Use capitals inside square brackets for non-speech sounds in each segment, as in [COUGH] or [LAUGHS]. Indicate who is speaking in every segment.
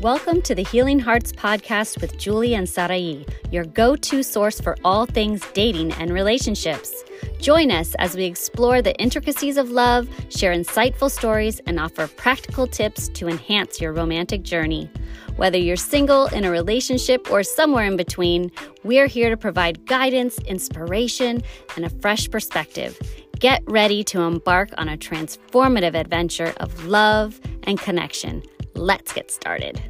Speaker 1: Welcome to the Healing Hearts podcast with Julie and Sarai, your go to source for all things dating and relationships. Join us as we explore the intricacies of love, share insightful stories, and offer practical tips to enhance your romantic journey. Whether you're single, in a relationship, or somewhere in between, we're here to provide guidance, inspiration, and a fresh perspective. Get ready to embark on a transformative adventure of love and connection. Let's get started.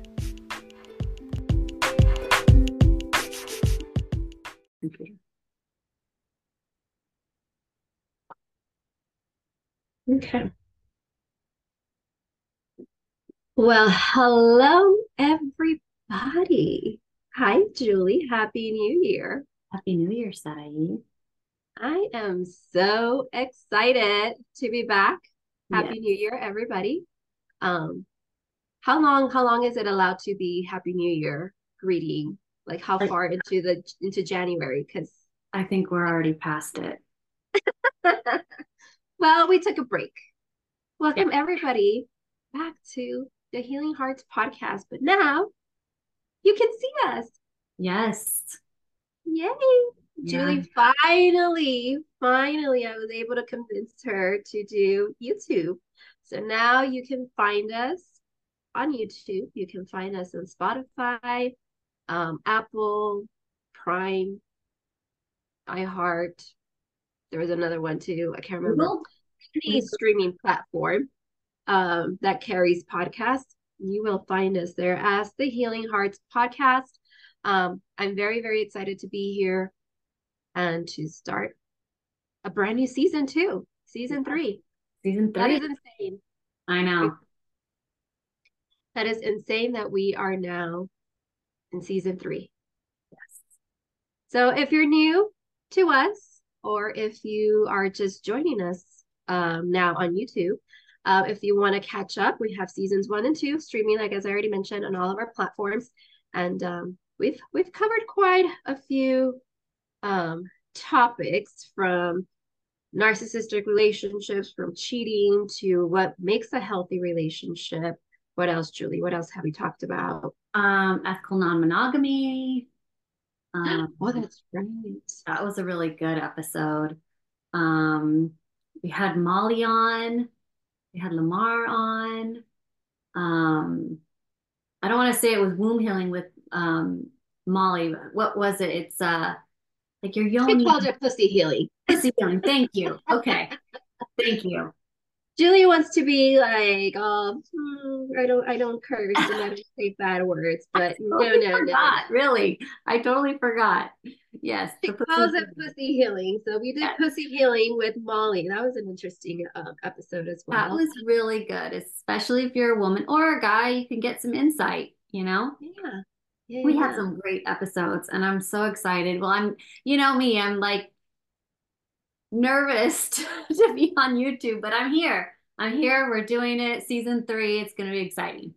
Speaker 2: Okay. Well, hello, everybody. Hi, Julie. Happy New Year.
Speaker 1: Happy New Year, Sarai.
Speaker 2: I am so excited to be back. Happy
Speaker 1: Yes.
Speaker 2: New Year, everybody. Um, how long, how long is it allowed to be Happy New Year greeting? Like how far into the into January? Because
Speaker 1: I think we're already past it. [LAUGHS]
Speaker 2: well, we took a break. Welcome everybody back to the Healing Hearts podcast. But now you can see us.
Speaker 1: Yes.
Speaker 2: Yay!
Speaker 1: Yeah.
Speaker 2: Julie finally, finally, I was able to convince her to do YouTube. So now you can find us on YouTube. You can find us on Spotify, um, Apple, Prime, iHeart. There was another one too. I can't remember.
Speaker 1: Google?
Speaker 2: Any streaming platform um, that carries podcasts, you will find us there as the Healing Hearts podcast. Um, I'm very, very excited to be here and to start a brand new season two, season three.
Speaker 1: Season three.
Speaker 2: That is insane.
Speaker 1: I know.
Speaker 2: That is insane that we are now in season three.
Speaker 1: Yes.
Speaker 2: So if you're new to us, or if you are just joining us um, now on YouTube, uh, if you want to catch up, we have seasons one and two streaming, like as I already mentioned, on all of our platforms, and um, we've we've covered quite a few um, topics from narcissistic relationships, from cheating to what makes a healthy relationship. What else, Julie? What else have we talked about?
Speaker 1: Um, ethical non-monogamy. Um, [GASPS]
Speaker 2: Oh, that's right.
Speaker 1: that was a really good episode. Um, we had Molly on. We had Lamar on. Um, I don't want to say it was womb healing with um Molly. but What was it? It's uh like your yoni
Speaker 2: called it pussy healing.
Speaker 1: pussy healing. Thank you. Okay. Thank you.
Speaker 2: Julie wants to be like, um, hmm, I don't, I don't curse and I don't say [LAUGHS] bad words, but no,
Speaker 1: Totally
Speaker 2: no, no.
Speaker 1: forgot, really. I totally forgot. Yes.
Speaker 2: She calls it
Speaker 1: healing.
Speaker 2: pussy healing. So we did
Speaker 1: Yes.
Speaker 2: pussy healing with Molly. That was an interesting um, episode as well.
Speaker 1: That was really good, especially if you're a woman or a guy, you can get some insight, you know?
Speaker 2: yeah, yeah,
Speaker 1: We
Speaker 2: yeah.
Speaker 1: had some great episodes and I'm so excited. Well, I'm, you know me, I'm like nervous [LAUGHS] to be on YouTube, but I'm here. I'm here. We're doing it. Season three. It's going to be exciting.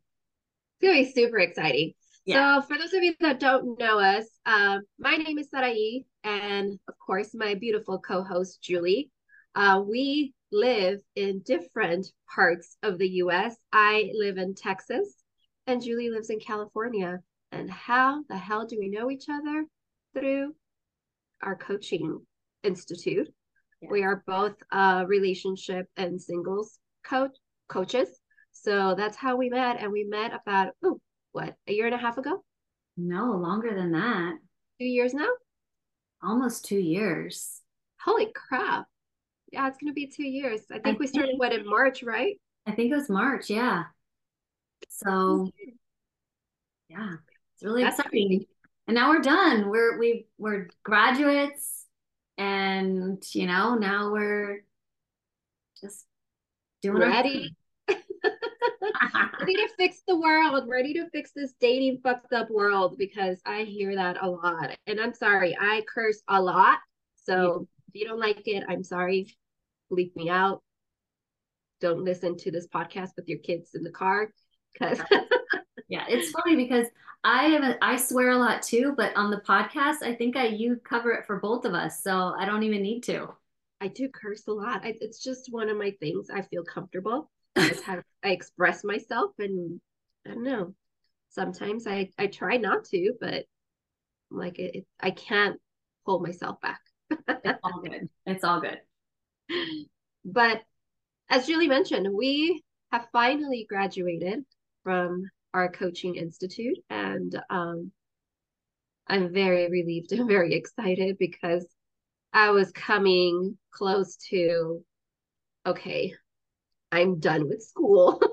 Speaker 2: It's gonna be super exciting.
Speaker 1: Yeah.
Speaker 2: So for those of you that don't know us, um, my name is Sarai, and of course my beautiful co-host Julie. Uh, we live in different parts of the U.S. I live in Texas, and Julie lives in California. And how the hell do we know each other? Through our coaching institute.
Speaker 1: Yeah.
Speaker 2: We are both uh, relationship and singles coach coaches. So that's how we met, and we met about oh, what a year and a half ago,
Speaker 1: No, longer than that.
Speaker 2: two years now.
Speaker 1: Almost two years.
Speaker 2: Holy crap! Yeah, it's gonna be two years. I think
Speaker 1: I
Speaker 2: we started
Speaker 1: think-
Speaker 2: what in March, right?
Speaker 1: I think it was March. Yeah. So, yeah, it's really
Speaker 2: That's
Speaker 1: exciting.
Speaker 2: crazy.
Speaker 1: And now we're done. We're we we're graduates, and you know now we're just doing
Speaker 2: Ready, [LAUGHS] ready to fix the world. Ready to fix this dating fucked up world because I hear that a lot. And I'm sorry, I curse a lot. So if you don't like it, I'm sorry. Bleep me out. Don't listen to this podcast with your kids in the car because
Speaker 1: Yeah, it's funny because I have a, I swear a lot too, but on the podcast, I think I you cover it for both of us, so I don't even need to.
Speaker 2: I do curse a lot. I, it's just one of my things. I feel comfortable. [LAUGHS] That's how I express myself, and I don't know. sometimes I I try not to, but like it, it I can't hold myself back.
Speaker 1: it's all good. It's all good.
Speaker 2: But as Julie mentioned, we have finally graduated from our coaching institute, and um, I'm very relieved and [LAUGHS] very excited because I was coming close to okay, I'm done with school. [LAUGHS]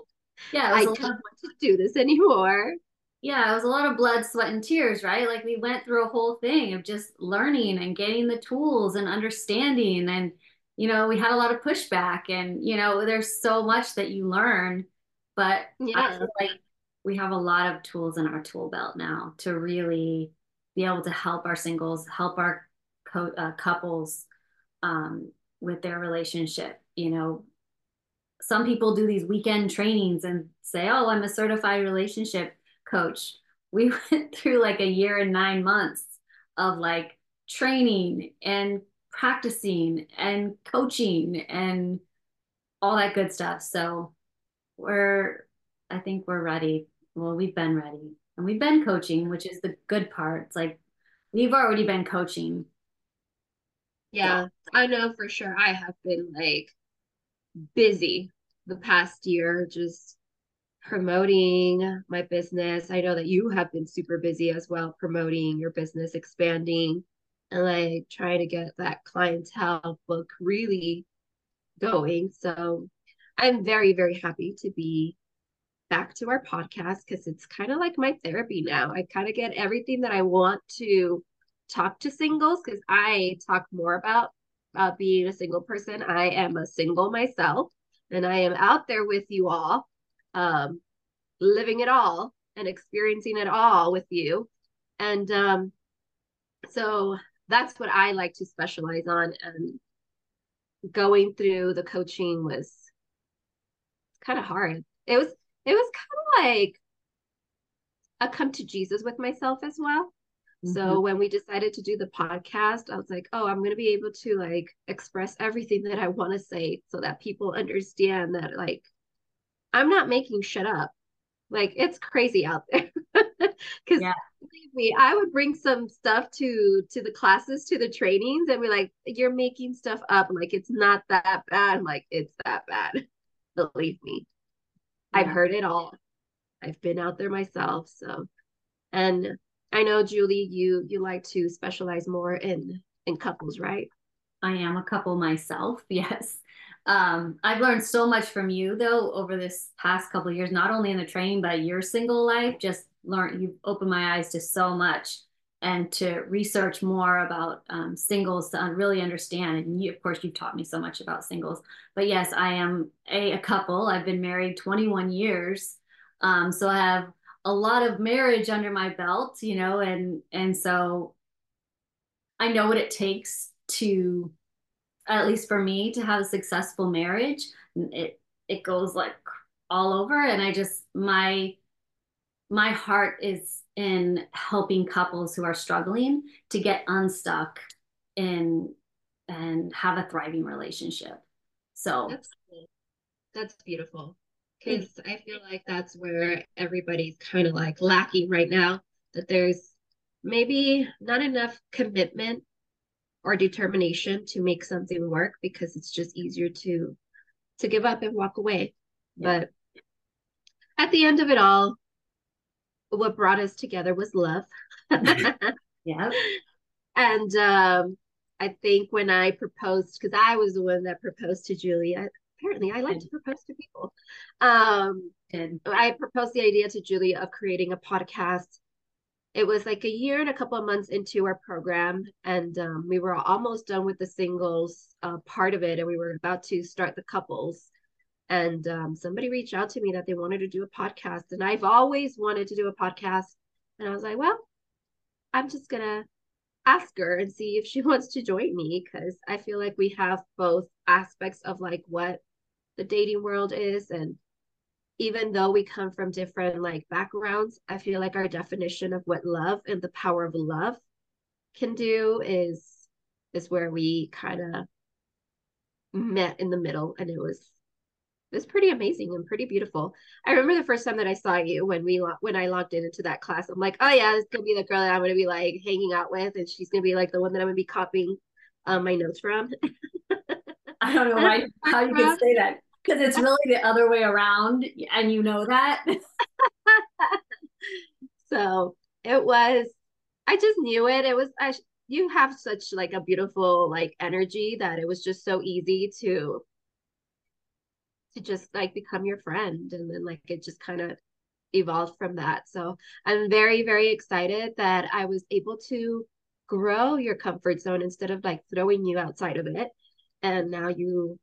Speaker 2: Yeah, I don't want to do this anymore.
Speaker 1: Yeah, it was a lot of blood, sweat, and tears, right? Like we went through a whole thing of just learning and getting the tools and understanding. And, you know, we had a lot of pushback and, you know, there's so much that you learn. But yeah. Like we have a lot of tools in our tool belt now to really be able to help our singles, help our co- uh, couples um, with their relationship. You know, some people do these weekend trainings and say, "Oh, I'm a certified relationship coach." We [LAUGHS] went through like a year and 9 months of like training and practicing and coaching and all that good stuff. So we're I think we're ready. Well, we've been ready. And we've been coaching, which is the good part. It's like we've already been coaching.
Speaker 2: Yeah, I know for sure. I have been like busy the past year just promoting my business. I know that you have been super busy as well, promoting your business, expanding, and like trying to get that clientele book really going. So I'm very, very happy to be back to our podcast because it's kind of like my therapy now. I kind of get everything that I want to talk to singles because I talk more about uh, being a single person. I am a single myself and I am out there with you all, um, living it all and experiencing it all with you. And um, so that's what I like to specialize on. And going through the coaching was kind of hard. It was it was kind of like a come to Jesus with myself as well. Mm-hmm. So when we decided to do the podcast, I was like, oh, I'm going to be able to like express everything that I want to say so that people understand that like I'm not making shit up. Like it's crazy out there. [LAUGHS] Cuz yeah. believe me, I would bring some stuff to to the classes, to the trainings and be like, you're making stuff up. Like it's not that bad. I'm like it's that bad. [LAUGHS] Believe me. I've heard it all. I've been out there myself, so and I know Julie, you you like to specialize more in in couples, right?
Speaker 1: I am a couple myself. [LAUGHS] Yes. Um, I've learned so much from you though over this past couple years, not only in the training, but your single life. Just learn you've opened my eyes to so much and to research more about um, singles to really understand. And you, of course, you've taught me so much about singles. But yes, I am a, a couple. I've been married 21 years. Um, so I have a lot of marriage under my belt, you know, and and so I know what it takes to at least for me to have a successful marriage. It it goes like all over and I just my my heart is in helping couples who are struggling to get unstuck in and have a thriving relationship. So
Speaker 2: that's that's beautiful because I feel like that's where everybody's kind of like lacking right now. That there's maybe not enough commitment or determination to make something work because it's just easier to to give up and walk away. Yeah. But at the end of it all, what brought us together was love. [LAUGHS]
Speaker 1: yeah.
Speaker 2: And um, I think when I proposed, because I was the one that proposed to Julia, apparently I like to propose to people. Um, and I proposed the idea to Julia of creating a podcast. It was like a year and a couple of months into our program, and um, we were almost done with the singles uh, part of it, and we were about to start the couples. And um, somebody reached out to me that they wanted to do a podcast, and I've always wanted to do a podcast. And I was like, well, I'm just gonna ask her and see if she [LAUGHS] wants to join me because I feel like we have both aspects of like what the dating world is and even though we come from different like backgrounds i feel like our definition of what love and the power of love can do is is where we kind of met in the middle and it was it was pretty amazing and pretty beautiful. I remember the first time that I saw you when we when I logged in into that class. I'm like, oh yeah, this gonna be the girl that I'm gonna be like hanging out with, and she's gonna be like the one that I'm gonna be copying um, my notes from. [LAUGHS]
Speaker 1: I don't know why [LAUGHS] how you can say that because it's really the other way around, and you know that. [LAUGHS]
Speaker 2: so it was. I just knew it. It was. I. You have such like a beautiful like energy that it was just so easy to to just like become your friend and then like it just kind of evolved from that. So i'm very very excited that i was able to grow your comfort zone instead of like throwing you outside of it. And now you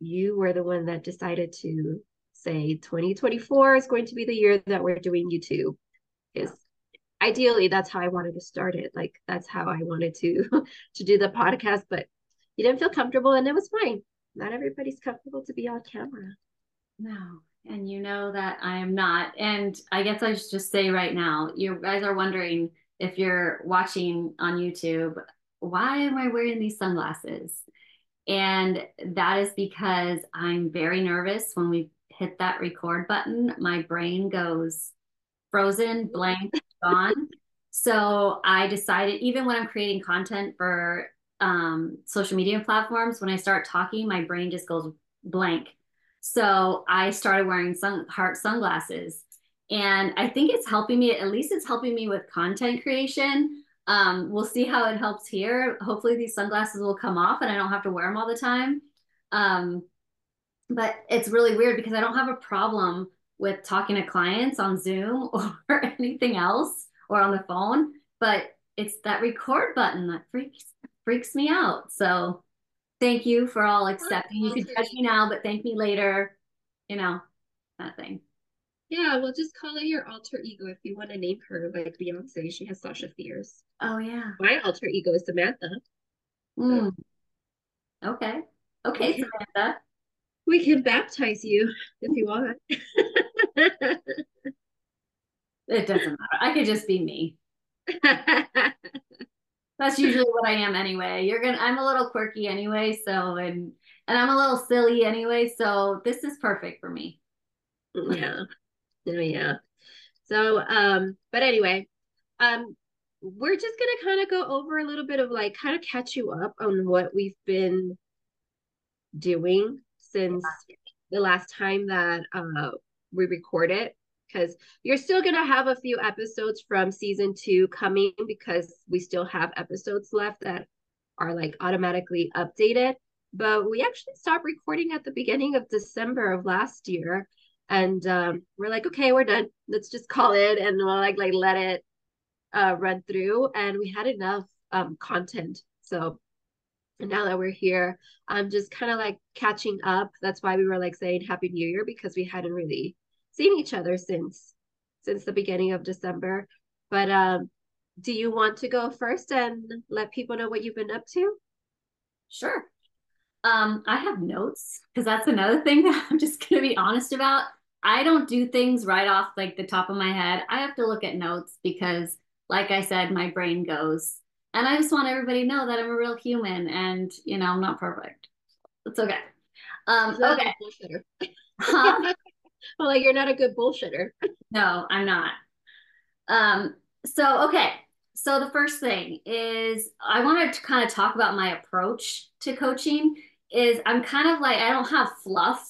Speaker 2: you were the one that decided to say 2024 is going to be the year that we're doing youtube. Is ideally that's how i wanted to start it. Like that's how i wanted to [LAUGHS] to do the podcast but you didn't feel comfortable and it was fine not everybody's comfortable to be on camera.
Speaker 1: No. And you know that I am not. And I guess I should just say right now, you guys are wondering if you're watching on YouTube, why am I wearing these sunglasses? And that is because I'm very nervous when we hit that record button. My brain goes frozen, blank, gone. [LAUGHS] So I decided, even when I'm creating content for um, social media platforms, when I start talking, my brain just goes blank. So I started wearing sun heart sunglasses. And I think it's helping me, at least it's helping me with content creation. Um, we'll see how it helps here. Hopefully, these sunglasses will come off and I don't have to wear them all the time. Um, but it's really weird because I don't have a problem with talking to clients on Zoom [LAUGHS] or anything else or on the phone. But it's that record button that freaks freaks me out. So thank you for all accepting. You can judge me now, but thank me later. You know, that thing.
Speaker 2: Yeah, well, just call it your alter ego if you want to name her like Beyonce. She has Sasha Fierce.
Speaker 1: Oh yeah.
Speaker 2: My alter ego is Samantha.
Speaker 1: Mm. So. Okay. Okay, Samantha.
Speaker 2: We can baptize you if you want. [LAUGHS]
Speaker 1: it doesn't matter. I could just be me. [LAUGHS] That's usually what I am anyway. You're gonna I'm a little quirky anyway, so and and I'm a little silly anyway, so this is perfect for me.
Speaker 2: Yeah. Oh yeah. So um, but anyway, um we're just gonna kind of go over a little bit of like kind of catch you up on what we've been doing since the last time that uh we recorded because you're still going to have a few episodes from season two coming because we still have episodes left that are like automatically updated. But we actually stopped recording at the beginning of December of last year. And um, we're like, okay, we're done. Let's just call it and we'll like like let it uh, run through. And we had enough um, content. So now that we're here, I'm just kind of like catching up. That's why we were like saying Happy New Year because we hadn't really seen each other since since the beginning of December. But um, do you want to go first and let people know what you've been up to?
Speaker 1: Sure. Um, I have notes because that's another thing [LAUGHS] that I'm just going to be honest about. I don't do things right off like the top of my head. I have to look at notes because, like I said, my brain goes. And I just want everybody to know that I'm a real human and, you know, I'm not perfect. It's okay. Um, okay.
Speaker 2: huh? [LAUGHS] well, like you're not a good bullshitter. [LAUGHS]
Speaker 1: no, I'm not. Um, so okay. So the first thing is I wanted to kind of talk about my approach to coaching is I'm kind of like I don't have fluff.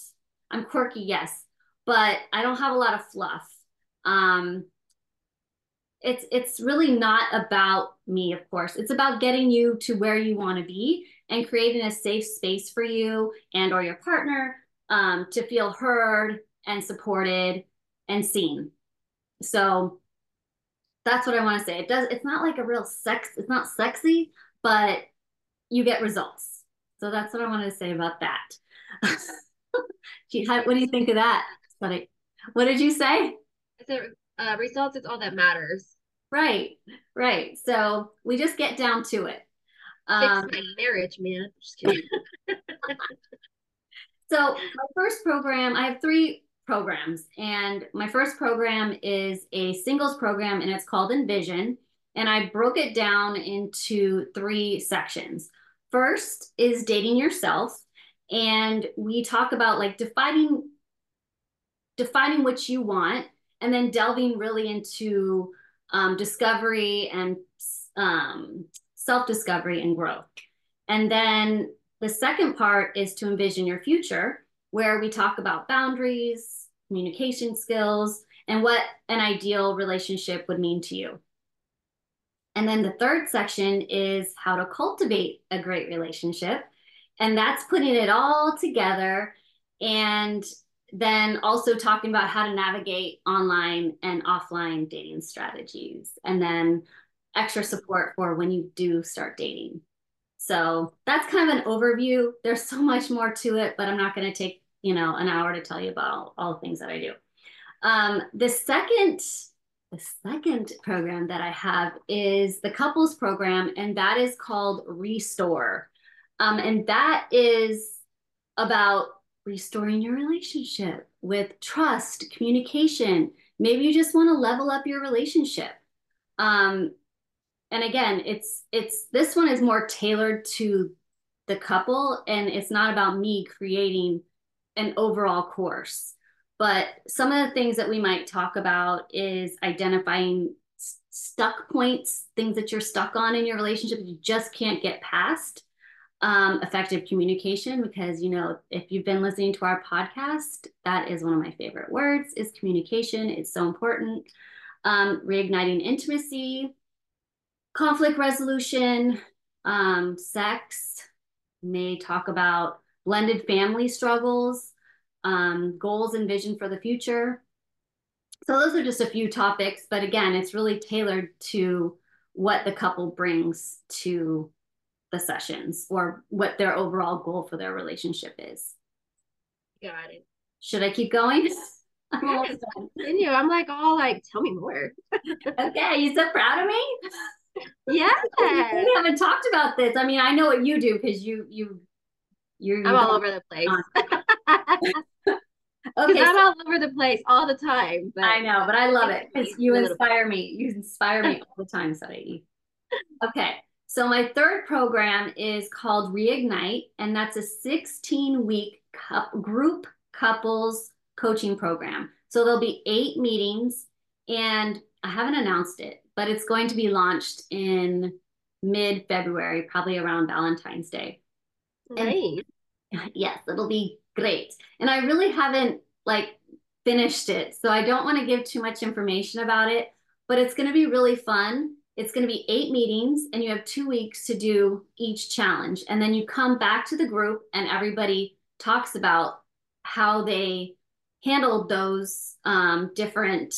Speaker 1: I'm quirky, yes, but I don't have a lot of fluff. Um, it's it's really not about me, of course. It's about getting you to where you want to be and creating a safe space for you and or your partner um, to feel heard and supported and seen. So that's what I want to say. It does it's not like a real sex, it's not sexy, but you get results. So that's what I wanted to say about that. [LAUGHS] what do you think of that? What did you say?
Speaker 2: The uh, results is all that matters.
Speaker 1: Right, right. So we just get down to it.
Speaker 2: Um, Fix my marriage, man. Just kidding. [LAUGHS]
Speaker 1: so my first program, I have three programs. And my first program is a singles program and it's called Envision. And I broke it down into three sections. First is dating yourself. And we talk about like defining defining what you want and then delving really into um, discovery and um, self discovery and growth. And then the second part is to envision your future, where we talk about boundaries, communication skills, and what an ideal relationship would mean to you. And then the third section is how to cultivate a great relationship. And that's putting it all together and then also talking about how to navigate online and offline dating strategies. And then extra support for when you do start dating. So that's kind of an overview. There's so much more to it, but I'm not going to take, you know, an hour to tell you about all, all the things that I do. Um, the second the second program that I have is the couples program, and that is called Restore. Um, and that is about restoring your relationship with trust, communication. Maybe you just want to level up your relationship. Um, and again, it's it's this one is more tailored to the couple, and it's not about me creating an overall course. But some of the things that we might talk about is identifying stuck points, things that you're stuck on in your relationship you just can't get past. Um, effective communication, because you know, if you've been listening to our podcast, that is one of my favorite words is communication. It's so important. Um, reigniting intimacy, conflict resolution, um, sex, may talk about blended family struggles, um, goals and vision for the future. So those are just a few topics, but again, it's really tailored to what the couple brings to the sessions or what their overall goal for their relationship is.
Speaker 2: Got it.
Speaker 1: Should I keep going? [LAUGHS]
Speaker 2: I'm [LAUGHS] Continue. I'm like, all like, tell me more. [LAUGHS]
Speaker 1: okay, you so proud of me?
Speaker 2: Yeah.
Speaker 1: we haven't talked about this. I mean, I know what you do because you you
Speaker 2: you're I'm all over the place. [LAUGHS] [LAUGHS] okay, I'm so, all over the place all the time.
Speaker 1: But I know, but I love it because you inspire me. You inspire me all the time, Sarai. [LAUGHS] Okay, so my third program is called Reignite, and that's a 16 week group couples coaching program. So there'll be eight meetings, and I haven't announced it, but it's going to be launched in mid February, probably around Valentine's Day.
Speaker 2: Nice.
Speaker 1: And, [LAUGHS] yes, it'll be great. And I really haven't like finished it. So I don't want to give too much information about it, but it's going to be really fun. It's going to be eight meetings, and you have two weeks to do each challenge. And then you come back to the group, and everybody talks about how they handled those um, different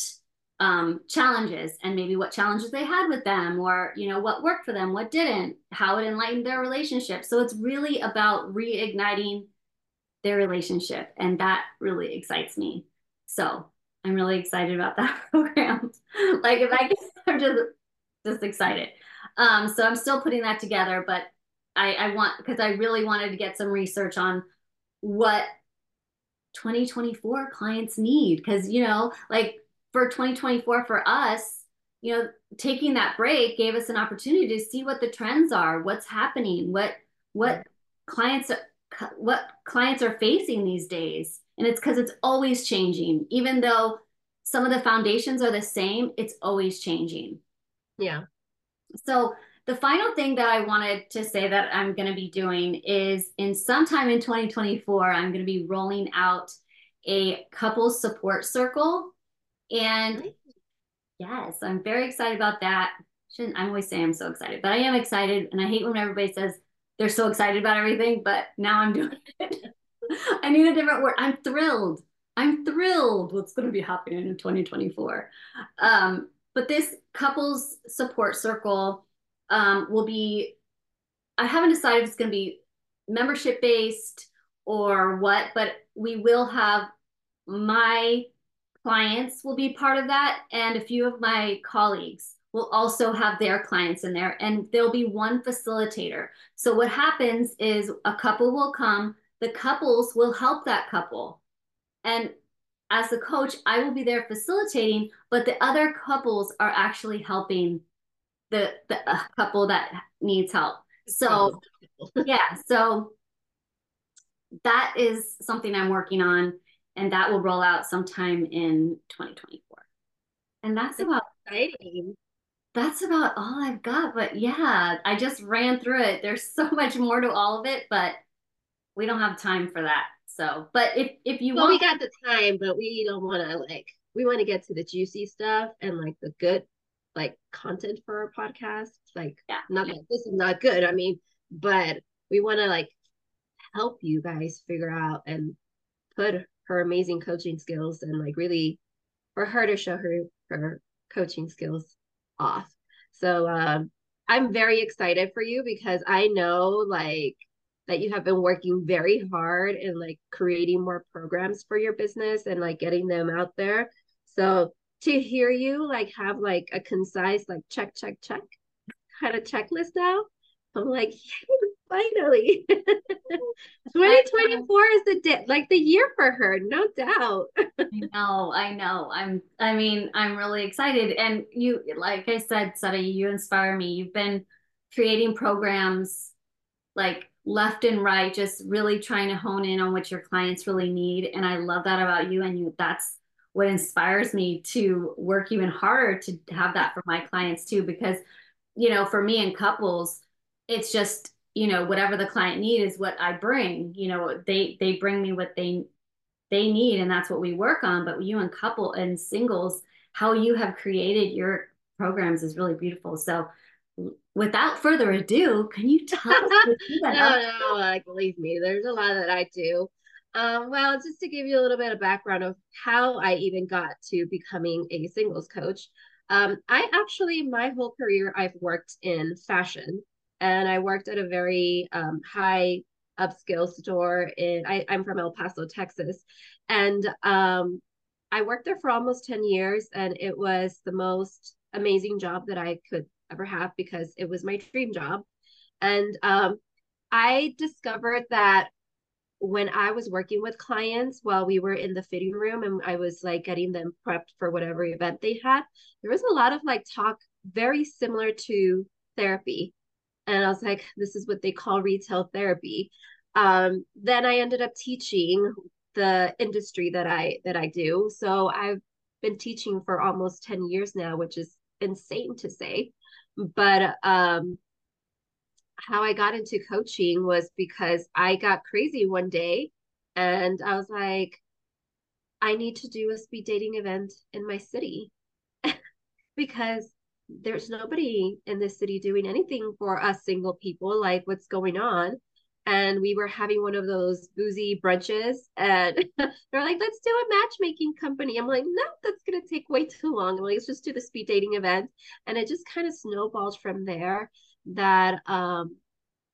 Speaker 1: um, challenges and maybe what challenges they had with them or you know what worked for them what didn't how it enlightened their relationship. So it's really about reigniting their relationship and that really excites me. So i'm really excited about that [LAUGHS] program. Like if i can [LAUGHS] i'm just just excited. Um, so i'm still putting that together but i i want because i really wanted to get some research on what 2024 clients need. Because you know like for 2024 for us, you know, taking that break gave us an opportunity to see what the trends are, what's happening, what what clients what clients are facing these days. And it's because it's always changing. Even though some of the foundations are the same, it's always changing.
Speaker 2: Yeah.
Speaker 1: So the final thing that I wanted to say that I'm going to be doing is in sometime in 2024, I'm going to be rolling out a couples support circle and yes, I'm very excited about that. Shouldn't I'm always saying I'm so excited, but I am excited. And I hate when everybody says they're so excited about everything, but now I'm [LAUGHS] doing it. I need a different word. I'm thrilled. I'm thrilled what's going to be happening in 2024. Um, but this couples support circle um, will be, I haven't decided if it's going to be membership based or what, but we will have my clients will be part of that. And a few of my colleagues will also have their clients in there and there'll be one facilitator. So what happens is a couple will come, the couples will help that couple. And as the coach, I will be there facilitating, but the other couples are actually helping the, the couple that needs help. So yeah, so that is something I'm working on and that will roll out sometime in 2024. And that's, that's about
Speaker 2: exciting.
Speaker 1: That's about all I've got. But yeah, I just ran through it. There's so much more to all of it, but we don't have time for that. So, but if if you
Speaker 2: well,
Speaker 1: want,
Speaker 2: we got the time, but we don't want to like we want to get to the juicy stuff and like the good like content for our podcast. Like, yeah, not yeah. that this is not good. I mean, but we want to like help you guys figure out and put her amazing coaching skills and like really for her to show her her coaching skills off. So um I'm very excited for you because I know like that you have been working very hard and like creating more programs for your business and like getting them out there. So to hear you like have like a concise like check check check kind of checklist now, I'm like [LAUGHS] finally. [LAUGHS] 2024 is the day like the year for her no doubt. [LAUGHS]
Speaker 1: I know i know. I'm i mean i'm really excited. And you like i said Sara, you inspire me. You've been creating programs like left and right just really trying to hone in on what your clients really need. And i love that about you and you. That's what inspires me to work even harder to have that for my clients too because you know for me and couples it's just you know whatever the client need is what i bring you know they they bring me what they they need and that's what we work on. But you and couple and singles how you have created your programs is really beautiful. So without further ado can you tell us [LAUGHS]
Speaker 2: no no like believe me there's a lot that i do. Um, well just to give you a little bit of background of how i even got to becoming a singles coach um, i actually my whole career i've worked in fashion and I worked at a very um, high upscale store in I, I'm from El Paso, Texas. And um, I worked there for almost 10 years and it was the most amazing job that I could ever have because it was my dream job. And um, I discovered that when I was working with clients while we were in the fitting room and I was like getting them prepped for whatever event they had, there was a lot of like talk very similar to therapy and I was like, this is what they call retail therapy. Um, then I ended up teaching the industry that I that I do. So I've been teaching for almost 10 years now, which is insane to say. But um how I got into coaching was because I got crazy one day and I was like, I need to do a speed dating event in my city [LAUGHS] because there's nobody in this city doing anything for us single people like what's going on? And we were having one of those boozy brunches and [LAUGHS] they're like let's do a matchmaking company. I'm like no that's going to take way too long. I'm like let's just do the speed dating event. And it just kind of snowballed from there that um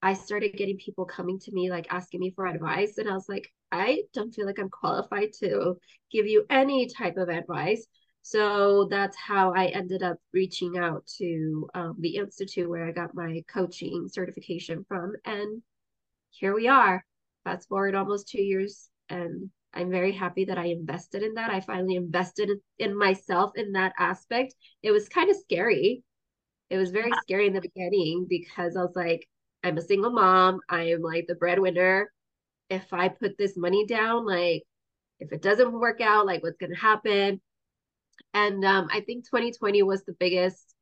Speaker 2: i started getting people coming to me like asking me for advice and i was like i don't feel like i'm qualified to give you any type of advice so that's how I ended up reaching out to um, the institute where I got my coaching certification from. And here we are, fast forward almost two years. And I'm very happy that I invested in that. I finally invested in myself in that aspect. It was kind of scary. It was very scary in the beginning because I was like, I'm a single mom. I am like the breadwinner. If I put this money down, like, if it doesn't work out, like, what's going to happen? And um, I think 2020 was the biggest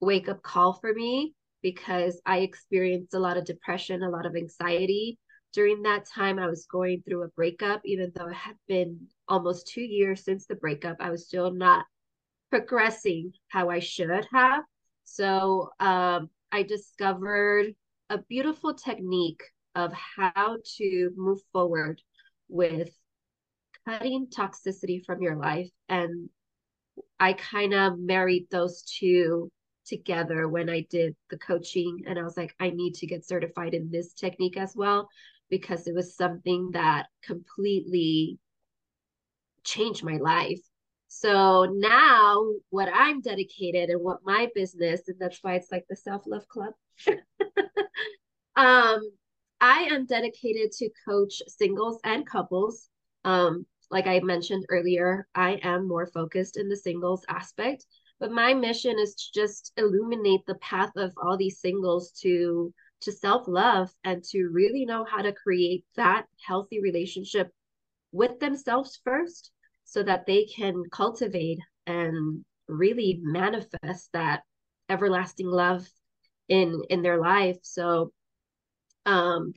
Speaker 2: wake up call for me because I experienced a lot of depression, a lot of anxiety. During that time, I was going through a breakup, even though it had been almost two years since the breakup, I was still not progressing how I should have. So um, I discovered a beautiful technique of how to move forward with cutting toxicity from your life and I kind of married those two together when I did the coaching. And I was like, I need to get certified in this technique as well, because it was something that completely changed my life. So now, what I'm dedicated and what my business, and that's why it's like the self love club. [LAUGHS] um, I am dedicated to coach singles and couples. Um, like I mentioned earlier, I am more focused in the singles aspect, but my mission is to just illuminate the path of all these singles to to self-love and to really know how to create that healthy relationship with themselves first so that they can cultivate and really manifest that everlasting love in in their life. So um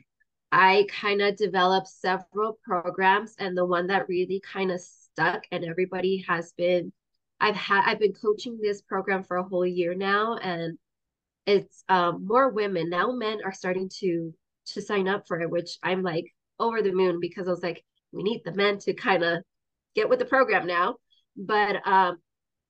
Speaker 2: i kind of developed several programs and the one that really kind of stuck and everybody has been i've had i've been coaching this program for a whole year now and it's um more women. Now men are starting to to sign up for it which i'm like over the moon because i was like we need the men to kind of get with the program now. But um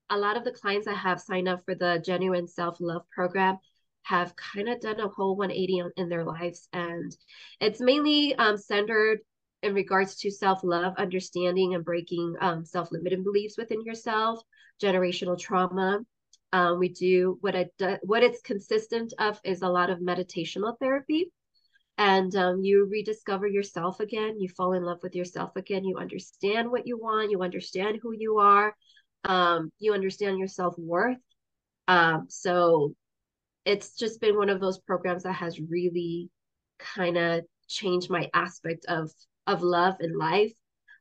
Speaker 2: a lot of the clients I have signed up for the genuine self-love program have kind of done a whole 180 in their lives and it's mainly um, centered in regards to self-love understanding and breaking um, self-limiting beliefs within yourself generational trauma. Um, we do what it what it's consistent of is a lot of meditational therapy and um, you rediscover yourself again you fall in love with yourself again you understand what you want you understand who you are um, you understand your self-worth. Um, so it's just been one of those programs that has really kind of changed my aspect of of love and life.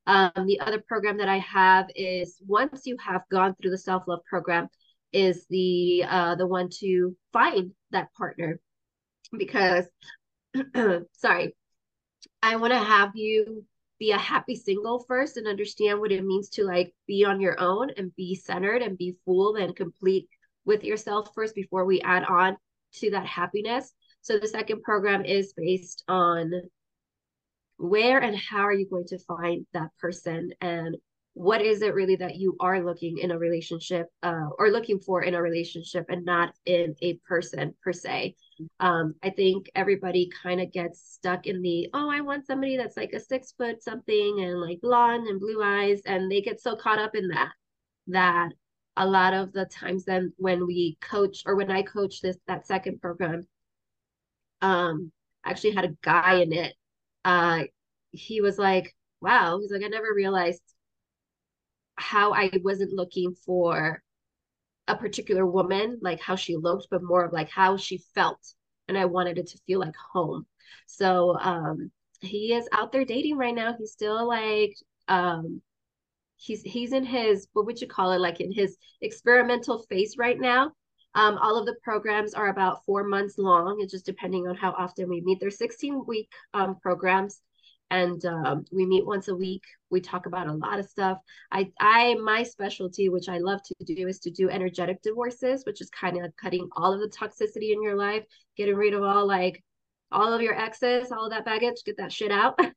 Speaker 2: Um, the other program that i have is once you have gone through the self-love program is the uh, the one to find that partner. Because [CLEARS THROAT] sorry i want to have you be a happy single first and understand what it means to like be on your own and be centered and be full and complete with yourself first before we add on to that happiness. So the second program is based on where and how are you going to find that person and what is it really that you are looking in a relationship uh, or looking for in a relationship and not in a person per se um, i think everybody kind of gets stuck in the oh i want somebody that's like a six foot something and like blonde and blue eyes and they get so caught up in that that a lot of the times then when we coach or when i coach this that second program um I actually had a guy in it uh he was like wow he's like i never realized how I wasn't looking for a particular woman, like how she looked, but more of like how she felt. And I wanted it to feel like home. So um he is out there dating right now. He's still like um he's he's in his what would you call it like in his experimental phase right now. Um, all of the programs are about four months long it's just depending on how often we meet. They're 16 week um, programs and um, we meet once a week. We talk about a lot of stuff. I i my specialty which i love to do is to do energetic divorces which is kind of cutting all of the toxicity in your life getting rid of all like all of your exes all that baggage get that shit out. [LAUGHS]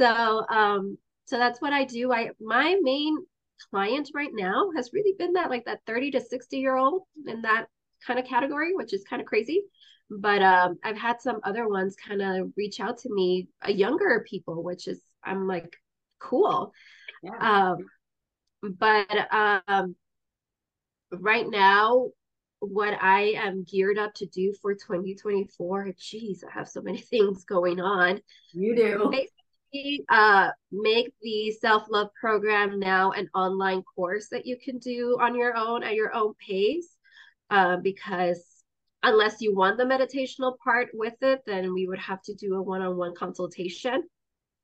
Speaker 2: So um so that's what i do i my main client right now has really been that like that 30 to 60 year old in that kind of category which is kind of crazy but um, I've had some other ones kind of reach out to me, a uh, younger people, which is I'm like, cool. Yeah. Um, but um, right now, what I am geared up to do for 2024, geez, I have so many [LAUGHS] things going on.
Speaker 1: You do.
Speaker 2: Basically, uh, make the self love program now an online course that you can do on your own at your own pace. Uh, because unless you want the meditational part with it, then we would have to do a one on one consultation.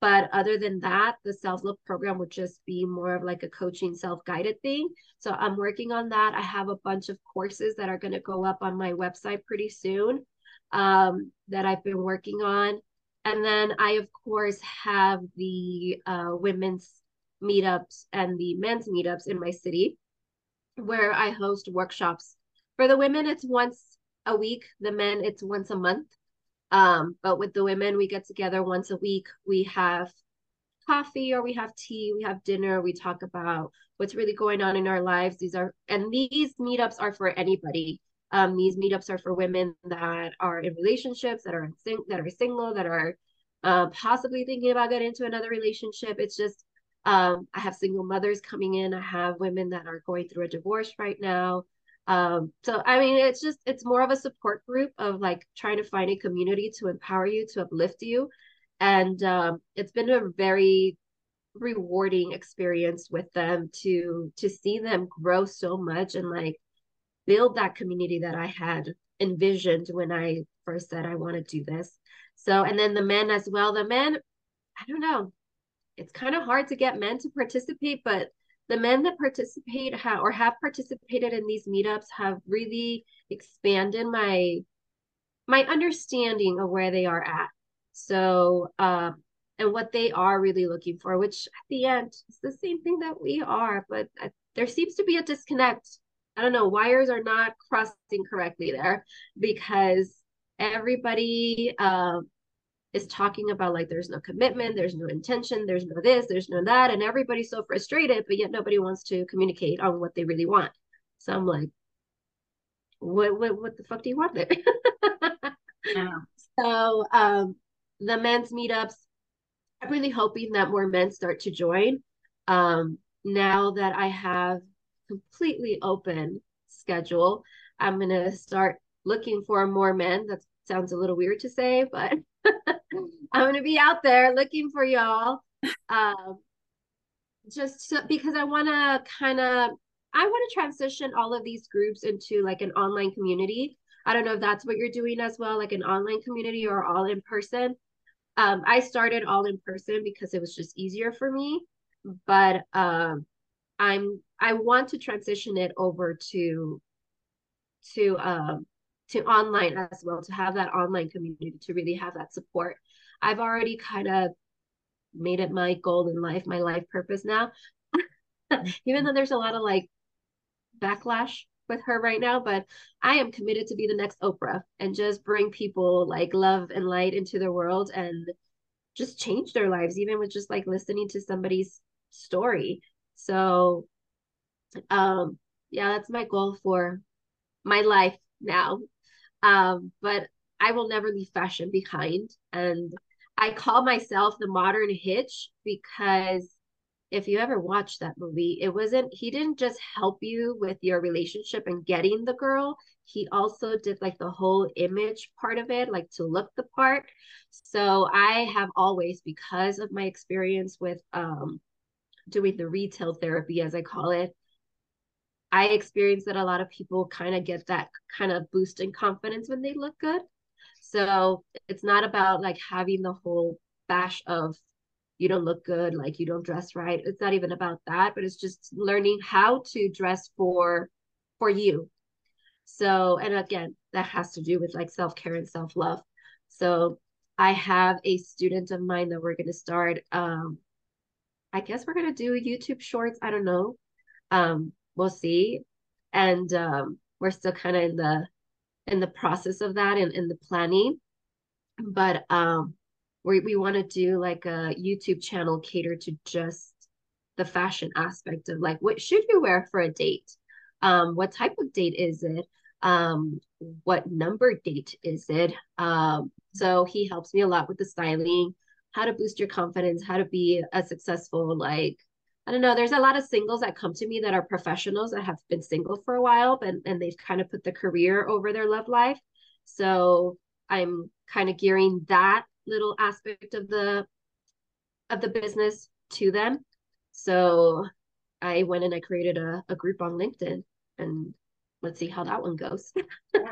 Speaker 2: But other than that, the self love program would just be more of like a coaching, self guided thing. So I'm working on that. I have a bunch of courses that are going to go up on my website pretty soon um, that I've been working on. And then I, of course, have the uh, women's meetups and the men's meetups in my city where I host workshops. For the women, it's once a week. The men, it's once a month. Um, but with the women, we get together once a week. We have coffee or we have tea, we have dinner, we talk about what's really going on in our lives. These are and these meetups are for anybody. Um, these meetups are for women that are in relationships, that are in sing- that are single, that are uh, possibly thinking about getting into another relationship. It's just um, I have single mothers coming in. I have women that are going through a divorce right now. Um, so I mean, it's just it's more of a support group of like trying to find a community to empower you, to uplift you, and um, it's been a very rewarding experience with them to to see them grow so much and like build that community that I had envisioned when I first said I want to do this. So and then the men as well. The men, I don't know. it's kind of hard to get men to participate, but the men that participate ha- or have participated in these meetups have really expanded my my understanding of where they are at. So, um, and what they are really looking for, which at the end is the same thing that we are, but there seems to be a disconnect. I don't know, wires are not crossing correctly there because everybody um, is talking about like there's no commitment, there's no intention, there's no this, there's no that, and everybody's so frustrated, but yet nobody wants to communicate on what they really want. So I'm like, what what what the fuck do you want there? yeah. [LAUGHS] So um the men's meetups, I'm really hoping that more men start to join. Um now that I have completely open schedule, I'm gonna start looking for more men. That sounds a little weird to say, but [LAUGHS] I'm going to be out there looking for y'all. Um, just so, because I want to kind of, I want to transition all of these groups into like an online community. I don't know if that's what you're doing as well, like an online community or all in person. Um, I started all in person because it was just easier for me, but um, I'm I want to transition it over to to um to online as well to have that online community to really have that support. I've already kind of made it my goal in life my life purpose now. [LAUGHS] Even though there's a lot of like backlash with her right now but i am committed to be the next oprah and just bring people like love and light into their world and just change their lives even with just like listening to somebody's story. So um yeah that's my goal for my life now um, but I will never leave fashion behind. And I call myself the modern hitch because if you ever watched that movie, it wasn't, he didn't just help you with your relationship and getting the girl. He also did like the whole image part of it, like to look the part. So I have always, because of my experience with um, doing the retail therapy, as I call it, I experience that a lot of people kind of get that kind of boost in confidence when they look good. So it's not about like having the whole bash of you don't look good, like you don't dress right. It's not even about that, but it's just learning how to dress for for you. So, and again, that has to do with like self-care and self-love. So I have a student of mine that we're going to start um I guess we're going to do YouTube shorts, I don't know. Um we'll see. And um, we're still kind of in the in the process of that and in the planning. But um, we we want to do like a YouTube channel cater to just the fashion aspect of like what should you wear for a date? Um, what type of date is it? Um, what number date is it? Um, so he helps me a lot with the styling, how to boost your confidence, how to be a successful like I don't know. There's a lot of singles that come to me that are professionals that have been single for a while, but and they've kind of put the career over their love life. So I'm kind of gearing that little aspect of the of the business to them. So I went and I created a, a group on LinkedIn and let's see how that one goes. [LAUGHS]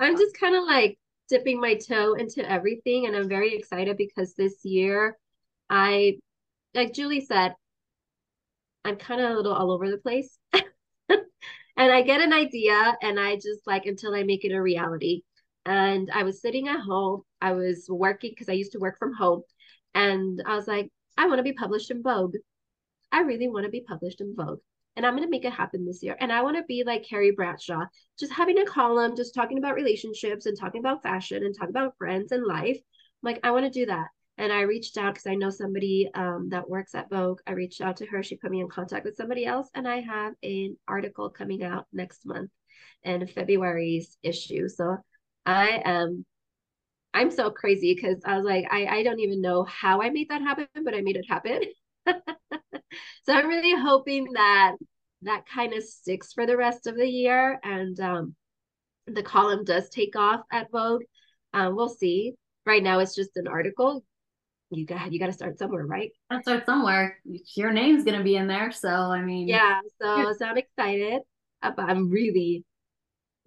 Speaker 2: I'm just kind of like dipping my toe into everything and I'm very excited because this year I like Julie said, I'm kind of a little all over the place. [LAUGHS] and I get an idea and I just like until I make it a reality. And I was sitting at home, I was working because I used to work from home. And I was like, I want to be published in Vogue. I really want to be published in Vogue. And I'm going to make it happen this year. And I want to be like Carrie Bradshaw, just having a column, just talking about relationships and talking about fashion and talking about friends and life. I'm like, I want to do that. And I reached out because I know somebody um, that works at Vogue. I reached out to her. She put me in contact with somebody else. And I have an article coming out next month in February's issue. So I am, I'm so crazy because I was like, I, I don't even know how I made that happen, but I made it happen. [LAUGHS] so I'm really hoping that that kind of sticks for the rest of the year. And um, the column does take off at Vogue. Um, we'll see. Right now, it's just an article you got you got to start somewhere, right?
Speaker 1: Gotta start somewhere. Your name's gonna be in there, so I mean,
Speaker 2: yeah. So, so I'm excited. Uh, I'm really,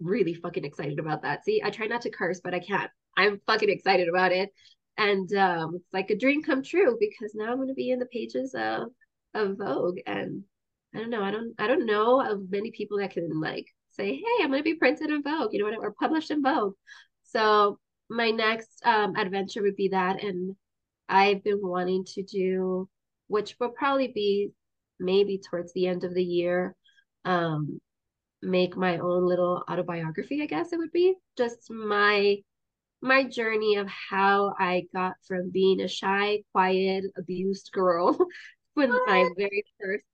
Speaker 2: really fucking excited about that. See, I try not to curse, but I can't. I'm fucking excited about it, and um, it's like a dream come true because now I'm going to be in the pages of of Vogue, and I don't know, I don't I don't know of many people that can like say, hey, I'm going to be printed in Vogue, you know, what I or published in Vogue. So my next um, adventure would be that, and I've been wanting to do, which will probably be maybe towards the end of the year, um, make my own little autobiography. I guess it would be just my my journey of how I got from being a shy, quiet, abused girl [LAUGHS] with my very first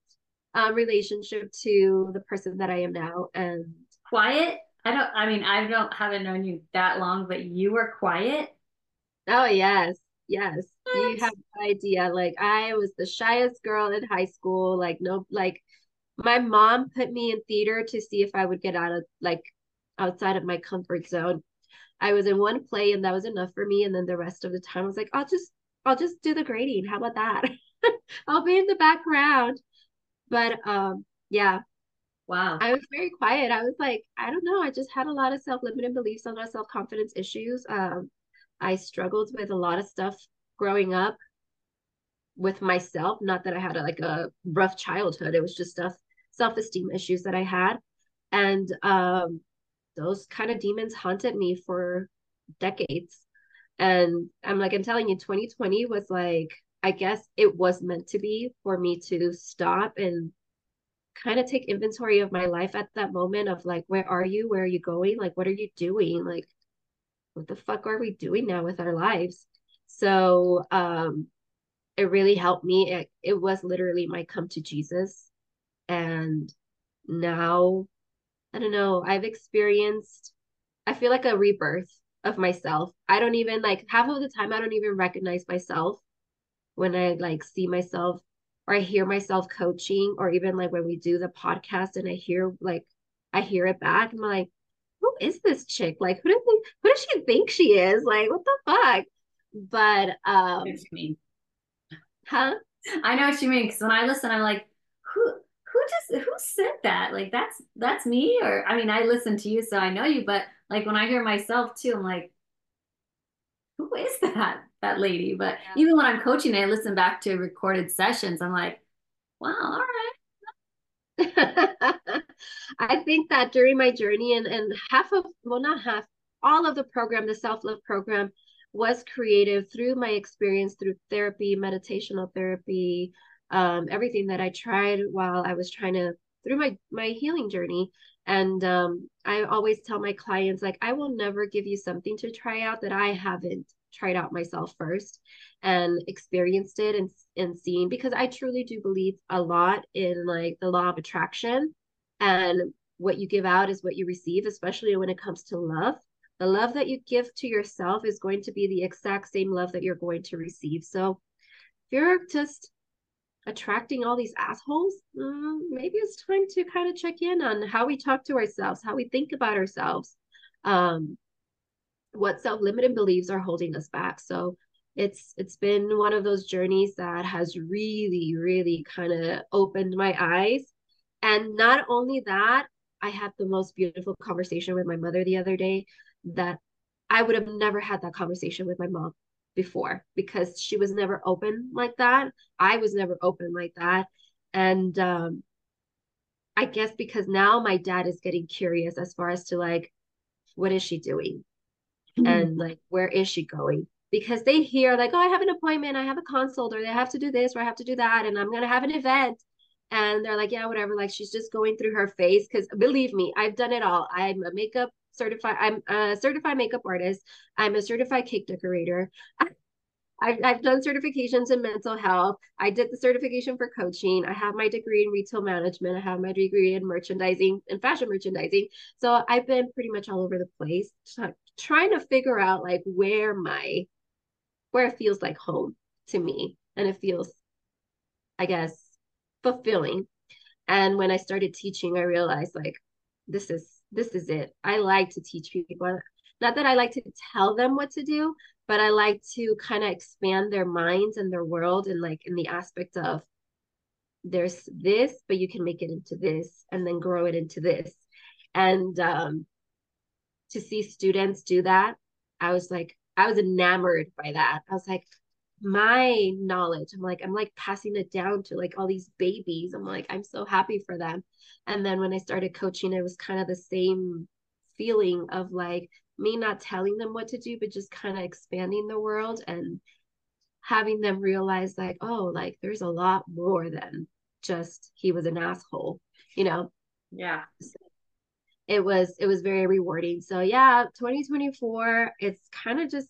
Speaker 2: um, relationship to the person that I am now. And
Speaker 1: quiet. I don't. I mean, I don't haven't known you that long, but you were quiet.
Speaker 2: Oh yes, yes. What? You have no idea. Like I was the shyest girl in high school. Like no, like my mom put me in theater to see if I would get out of like outside of my comfort zone. I was in one play and that was enough for me. And then the rest of the time I was like, I'll just I'll just do the grading. How about that? [LAUGHS] I'll be in the background. But um yeah.
Speaker 1: Wow.
Speaker 2: I was very quiet. I was like, I don't know. I just had a lot of self-limiting beliefs, a lot of self-confidence issues. Um, I struggled with a lot of stuff growing up with myself. Not that I had a, like a rough childhood. It was just stuff, self-esteem issues that I had. And um those kind of demons haunted me for decades. And I'm like, I'm telling you, 2020 was like, I guess it was meant to be for me to stop and kind of take inventory of my life at that moment of like, where are you? Where are you going? Like, what are you doing? Like, what the fuck are we doing now with our lives? So, um, it really helped me. It, it was literally my come to Jesus. And now I don't know, I've experienced, I feel like a rebirth of myself. I don't even like half of the time, I don't even recognize myself when I like see myself or I hear myself coaching, or even like when we do the podcast and I hear like, I hear it back. I'm like, who is this chick? Like, who does who does she think she is? Like, what the fuck? But um, huh?
Speaker 1: I know what you mean. Because when I listen, I'm like, who who just who said that? Like that's that's me or I mean I listen to you so I know you, but like when I hear myself too, I'm like, who is that that lady? But yeah. even when I'm coaching, I listen back to recorded sessions. I'm like, wow, all right. [LAUGHS]
Speaker 2: I think that during my journey and and half of well not half all of the program the self love program was creative through my experience through therapy meditational therapy um, everything that I tried while I was trying to through my my healing journey. And um, I always tell my clients like I will never give you something to try out that I haven't tried out myself first and experienced it and and seen because I truly do believe a lot in like the law of attraction and what you give out is what you receive, especially when it comes to love. The love that you give to yourself is going to be the exact same love that you're going to receive. So if you're just attracting all these assholes, mm, maybe it's time to kind of check in on how we talk to ourselves, how we think about ourselves, um, what self-limiting beliefs are holding us back. So it's it's been one of those journeys that has really, really kind of opened my eyes. And not only that, I had the most beautiful conversation with my mother the other day that I would have never had that conversation with my mom before because she was never open like that. I was never open like that. And um I guess because now my dad is getting curious as far as to like what is she doing? Mm-hmm. And like where is she going? Because they hear like, oh, I have an appointment, I have a consult, or they have to do this, or I have to do that, and I'm gonna have an event. And they're like, yeah, whatever. Like she's just going through her phase. Cause believe me, I've done it all. I'm a makeup certified i'm a certified makeup artist i'm a certified cake decorator [LAUGHS] I've, I've done certifications in mental health. I did the certification for coaching. I have my degree in retail management. I have my degree in merchandising and fashion merchandising. So i've been pretty much all over the place trying to figure out like where my where it feels like home to me. And it feels i guess fulfilling. And when i started teaching i realized like this is this is it. I like to teach people. Not that I like to tell them what to do, but I like to kind of expand their minds and their world and like in the aspect of there's this, but you can make it into this and then grow it into this. And um to see students do that, I was like, I was enamored by that. I was like, my knowledge, I'm like, I'm like passing it down to like all these babies. I'm like, I'm so happy for them. And then when I started coaching, it was kind of the same feeling of like me not telling them what to do, but just kind of expanding the world and having them realize like, oh, like there's a lot more than just he was an asshole, you know?
Speaker 1: Yeah.
Speaker 2: So it was it was very rewarding. So yeah, 2024, it's kind of just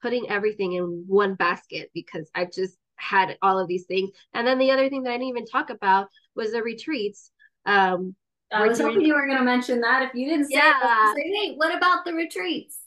Speaker 2: putting everything in one basket because I've just had all of these things. And then the other thing that I didn't even talk about was the retreats. Um,
Speaker 1: I was hoping you were going to mention that. If you didn't say yeah. it, say, hey, what about the retreats?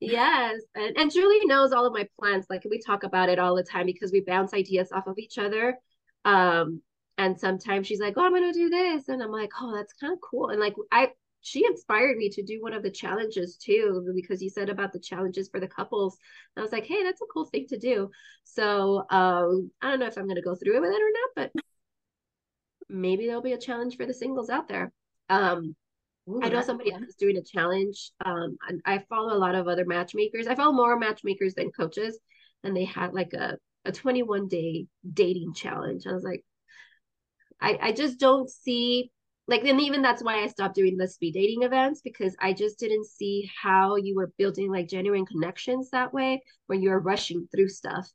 Speaker 2: Yes. And, and Julie knows all of my plans. Like we talk about it all the time because we bounce ideas off of each other. Um, and sometimes she's like, Oh, I'm gonna do this. And I'm like, Oh, that's kind of cool. And like I she inspired me to do one of the challenges too, because you said about the challenges for the couples. And I was like, hey, that's a cool thing to do. So um, I don't know if I'm gonna go through it with it or not, but maybe there'll be a challenge for the singles out there. Um, Ooh, I know somebody else is doing a challenge. Um, I follow a lot of other matchmakers. I follow more matchmakers than coaches, and they had like a a 21 day dating challenge. I was like, I I just don't see like and even that's why I stopped doing the speed dating events because I just didn't see how you were building like genuine connections that way when you're rushing through stuff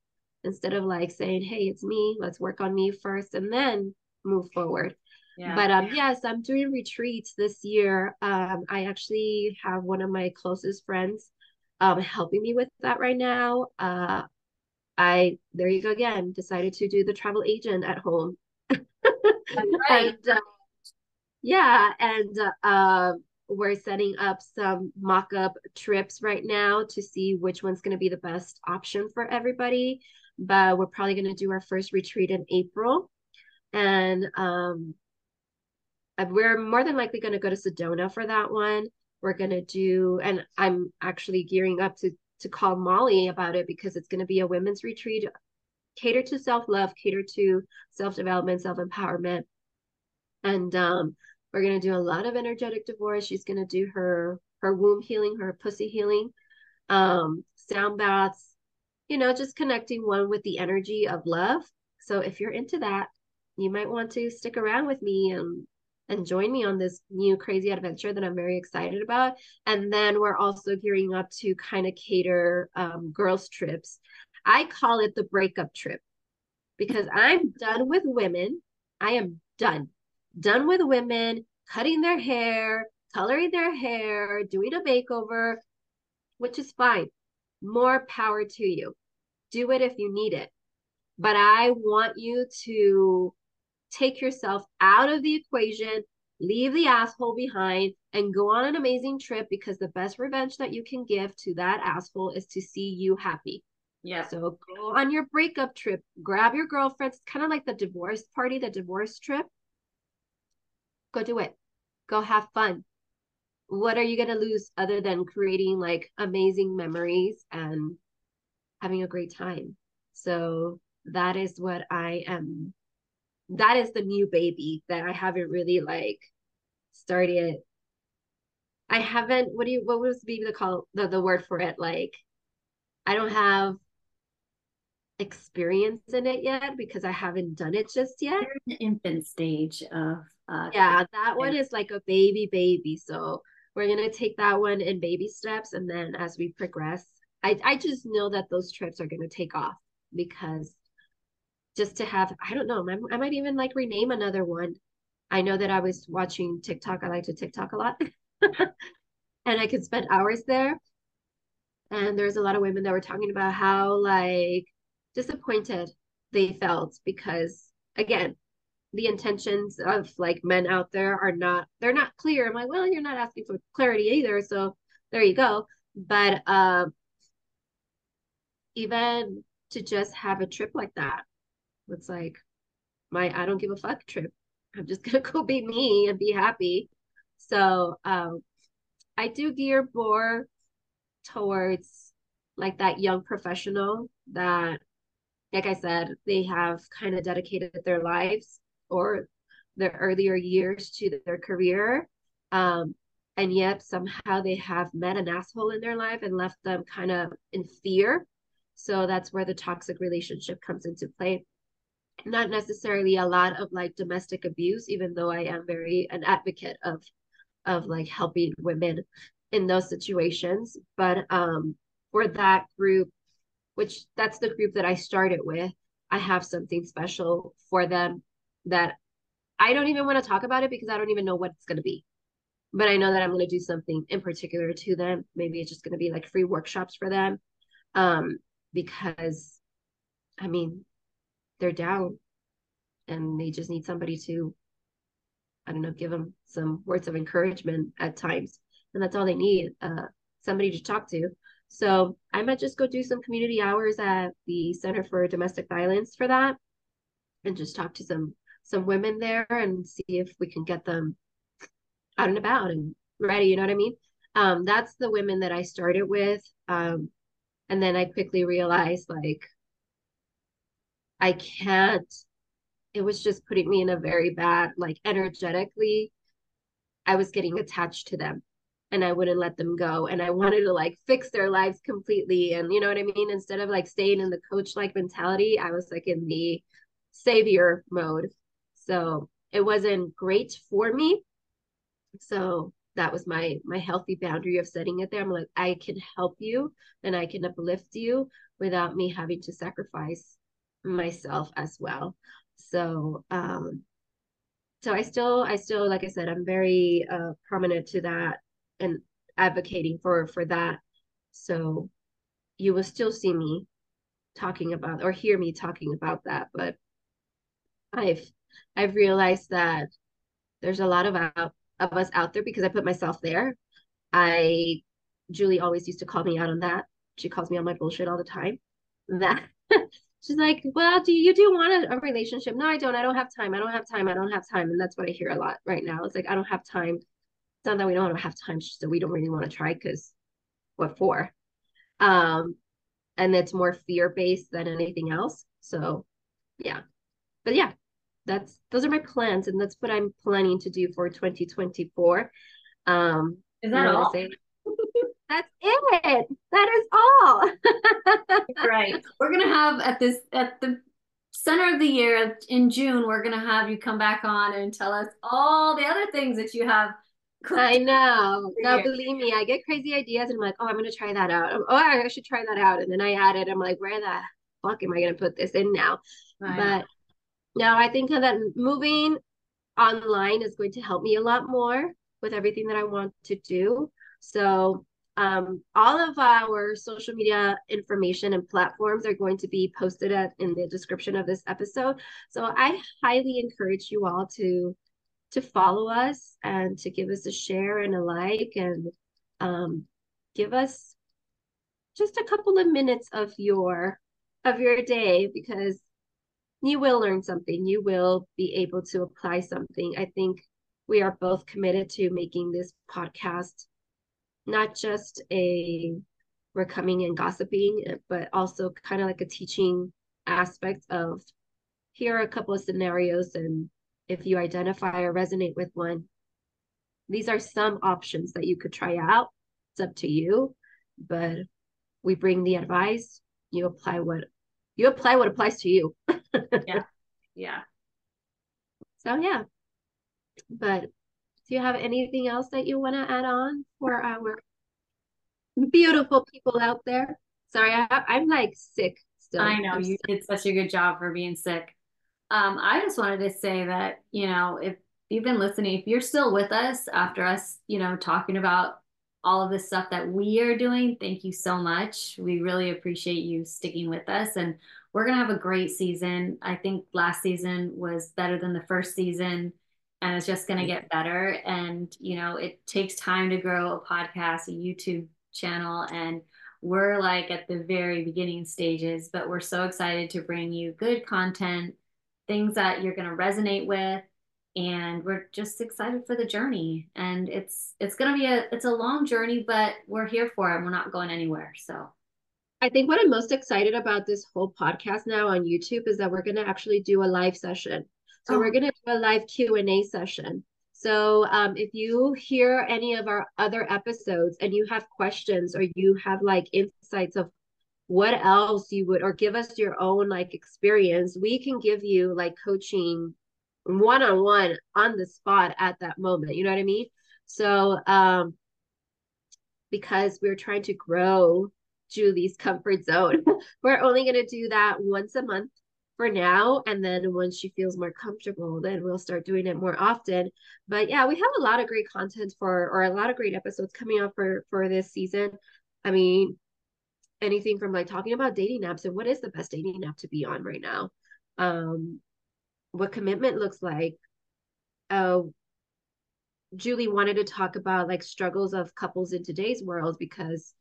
Speaker 2: instead of like saying, Hey, it's me, let's work on me first and then move forward. Yeah. But um, yes, I'm doing retreats this year. Um, I actually have one of my closest friends um helping me with that right now. Uh, I there you go again. Decided to do the travel agent at home. [LAUGHS] right. and, uh, yeah, and uh, we're setting up some mock-up trips right now to see which one's going to be the best option for everybody. But we're probably going to do our first retreat in April, and um, uh, we're more than likely going to go to Sedona for that one. We're going to do, and I'm actually gearing up to to call Molly about it because it's going to be a women's retreat, cater to self love, cater to self development, self empowerment, and um, we're going to do a lot of energetic divorce. She's going to do her her womb healing, her pussy healing, um, sound baths, you know, just connecting one with the energy of love. So if you're into that, you might want to stick around with me and and join me on this new crazy adventure that I'm very excited about. And then we're also gearing up to kind of cater um, girls' trips. I call it the breakup trip because I'm done with women. I am done. Done with women cutting their hair, coloring their hair, doing a makeover, which is fine. More power to you. Do it if you need it. But I want you to take yourself out of the equation, leave the asshole behind, and go on an amazing trip because the best revenge that you can give to that asshole is to see you happy.
Speaker 1: Yeah.
Speaker 2: So go on your breakup trip, grab your girlfriends, kind of like the divorce party, the divorce trip. Go do it. Go have fun. What are you going to lose other than creating like amazing memories and having a great time? So that is what I am that is the new baby that I haven't really like started. I haven't. What do you? What was be the call the the word for it? Like, I don't have experience in it yet because I haven't done it just yet. You're
Speaker 1: in the infant stage of.
Speaker 2: Uh, yeah, that one is like a baby baby. So we're gonna take that one in baby steps, and then as we progress, I I just know that those trips are gonna take off because just to have i don't know I, might even like rename another one. I know that i was watching tiktok i like to tiktok a lot. [LAUGHS] And i could spend hours there. And there's a lot of women that were talking about how like disappointed they felt because again the intentions of like men out there are not they're not clear. I'm like well you're not asking for clarity either so there you go. But um even to just have a trip like that it's like my I don't give a fuck trip. I'm just [LAUGHS] gonna go be me and be happy. So um I do gear more towards like that young professional that like I said, they have kind of dedicated their lives or their earlier years to their career. Um, and yet somehow they have met an asshole in their life and left them kind of in fear. So that's where the toxic relationship comes into play. Not necessarily a lot of like domestic abuse, even though I am very an advocate of of like helping women in those situations. But um for that group, which that's the group that I started with, I have something special for them that I don't even want to talk about it because I don't even know what it's going to be but I know that I'm going to do something in particular to them. Maybe it's just going to be like free workshops for them. Um, because I mean, they're down and they just need somebody to, I don't know, give them some words of encouragement at times. And that's all they need, uh, somebody to talk to. So I might just go do some community hours at the Center for Domestic Violence for that and just talk to some some women there and see if we can get them out and about and ready, you know what I mean? Um, that's the women that I started with. Um, and then I quickly realized like I can't, it was just putting me in a very bad, like energetically, I was getting attached to them and I wouldn't let them go. And I wanted to like fix their lives completely. And you know what I mean? Instead of like staying in the coach like mentality, I was like in the savior mode. So it wasn't great for me so that was my my healthy boundary of setting it there i'm like i can help you and i can uplift you without me having to sacrifice myself as well so um so i still i still like i said i'm very uh prominent to that and advocating for for that so you will still see me talking about or hear me talking about that but i've i've realized that there's a lot of out of us out there because I put myself there. I Julie always used to call me out on that. She calls me on my bullshit all the time. [LAUGHS] That she's like, Well, do you do want a, a, relationship? No, I don't. I don't have time. I don't have time. I don't have time. And that's what I hear a lot right now. It's like I don't have time. It's not that we don't have time, so we don't really want to try because what for? Um, and it's more fear based than anything else. So yeah. But yeah, that's those are my plans and that's what i'm planning to do for 2024 um
Speaker 1: is that all
Speaker 2: that's it that is all [LAUGHS]
Speaker 1: right we're gonna have at this at the center of the year in june we're gonna have you come back on and tell us all the other things that you have
Speaker 2: I know. No, believe me, I get crazy ideas and I'm like, oh, I'm gonna try that out. Oh, I should try that out. And then I add it. I'm like, where the fuck am I gonna put this in now? but now I think that moving online is going to help me a lot more with everything that I want to do. So um, all of our social media information and platforms are going to be posted at, in the description of this episode. So I highly encourage you all to to follow us and to give us a share and a like and um, give us just a couple of minutes of your of your day because you will learn something. You will be able to apply something. I think we are both committed to making this podcast not just a we're coming and gossiping, but also kind of like a teaching aspect of here are a couple of scenarios and if you identify or resonate with one these are some options that you could try out it's up to you but we bring the advice you apply what you apply what applies to you [LAUGHS]
Speaker 1: yeah. Yeah.
Speaker 2: So yeah. But do you have anything else that you want to add on for our beautiful people out there? Sorry, I, I'm like sick still.
Speaker 1: I know
Speaker 2: I'm
Speaker 1: you did such a good job for being sick. Um, I just wanted to say that, you know, if you've been listening, if you're still with us after us, you know, talking about all of the stuff that we are doing, thank you so much. We really appreciate you sticking with us. And we're going to have a great season. I think last season was better than the first season and it's just going to get better. And, you know, it takes time to grow a podcast, a YouTube channel, and we're like at the very beginning stages, but we're so excited to bring you good content, things that you're going to resonate with. And we're just excited for the journey. And it's it's gonna be a it's a long journey, but we're here for it. We're not going anywhere. So
Speaker 2: I think what I'm most excited about this whole podcast now on YouTube is that we're going to actually do a live session. So oh. we're going to do a live Q&A session. So um, if you hear any of our other episodes and you have questions or you have like insights of what else you would or give us your own like experience, we can give you like coaching one on one on the spot at that moment. You know what I mean? So um because we're trying to grow Julie's comfort zone, [LAUGHS] we're only going to do that once a month for now and then once she feels more comfortable then we'll start doing it more often. But yeah we have a lot of great content for or a lot of great episodes coming up for for this season. I mean anything from like talking about dating apps and what is the best dating app to be on right now? Um what commitment looks like? Uh julie wanted to talk about like struggles of couples in today's world because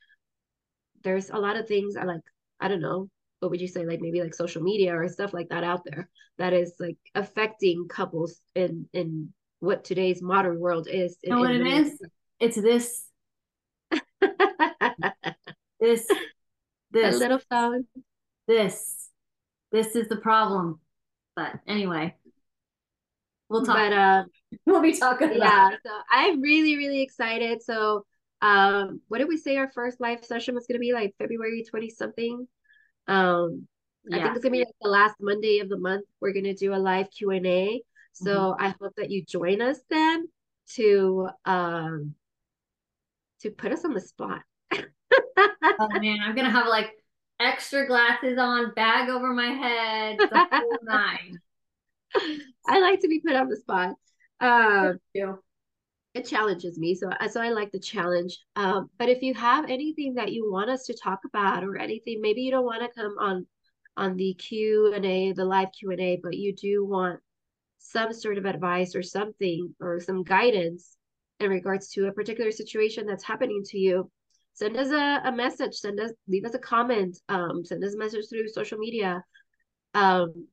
Speaker 2: there's a lot of things i like i don't know what would you say like maybe like social media or stuff like that out there that is like affecting couples in in what today's modern world is
Speaker 1: you know what it is? it's this. [LAUGHS] This this.
Speaker 2: A little phone.
Speaker 1: This. This is the problem. But anyway we'll talk.
Speaker 2: But uh [LAUGHS]
Speaker 1: we'll be talking about
Speaker 2: yeah so i'm really really excited. So um what did we say our first live session was going to be like february 20 something um, yeah. I think it's gonna be like the last Monday of the month. We're gonna do a live Q and A. So mm-hmm. I hope that you join us then to um to put us on the spot.
Speaker 1: oh man, I'm gonna have like extra glasses on, bag over my head, the whole [LAUGHS] nine.
Speaker 2: I like to be put on the spot. Um, it challenges me so so i like the challenge. Um, but if you have anything that you want us to talk about or anything maybe you don't want to come on on the q and a the live q and a but you do want some sort of advice or something or some guidance in regards to a particular situation that's happening to you send us a, a message send us leave us a comment um, send us a message through social media. Um,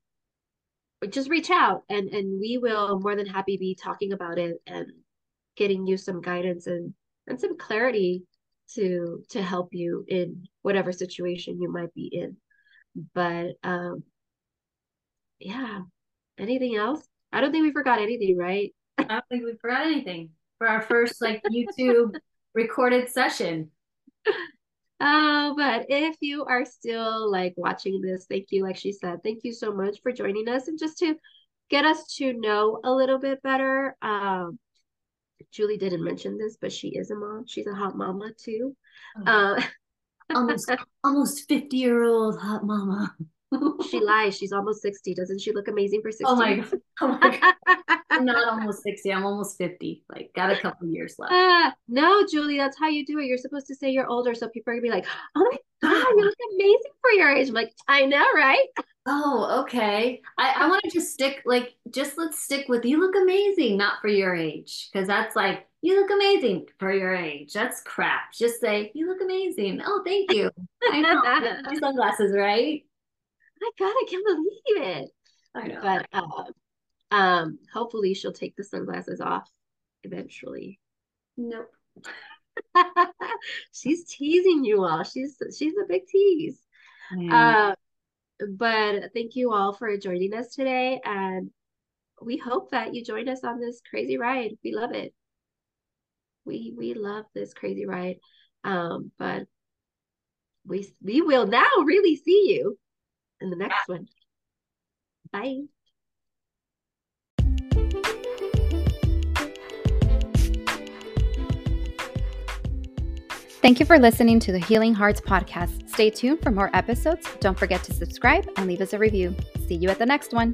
Speaker 2: just reach out and and we will more than happy be talking about it and getting you some guidance and and some clarity to to help you in whatever situation you might be in but um yeah anything else i don't think we forgot anything right
Speaker 1: i don't think we forgot anything for our first like youtube recorded session
Speaker 2: Oh, but if you are still like watching this, thank you. Like she said, thank you so much for joining us and just to get us to know a little bit better. Um, Julie didn't mention this, but she is a mom. She's a hot mama too.
Speaker 1: Oh. Uh, almost almost 50 year old hot mama.
Speaker 2: she lies. She's almost 60. Doesn't she look amazing for 60?
Speaker 1: Oh my god. Oh my god. I'm not almost 60. I'm almost 50. Like got a couple years left. Uh,
Speaker 2: no, Julie, that's how you do it. You're supposed to say you're older so people are gonna be like, oh my god, you look amazing for your age. I'm like, I know, right?
Speaker 1: Oh, okay. I, I want to just stick like just let's stick with you look amazing, not for your age. Cause that's like you look amazing for your age. That's crap. Just say you look amazing. Oh, thank you. I know. My [LAUGHS] sunglasses, right?
Speaker 2: My God, I can't believe it. I know. But uh, um, hopefully she'll take the sunglasses off eventually.
Speaker 1: Nope. [LAUGHS]
Speaker 2: she's teasing you all. She's she's a big tease. Yeah. Uh, but thank you all for joining us today. And we hope that you join us on this crazy ride. We love it. We we love this crazy ride. Um, but we we will now really see you in the next one. Bye.
Speaker 3: Thank you for listening to the Healing Hearts podcast. Stay tuned for more episodes. Don't forget to subscribe and leave us a review. See you at the next one.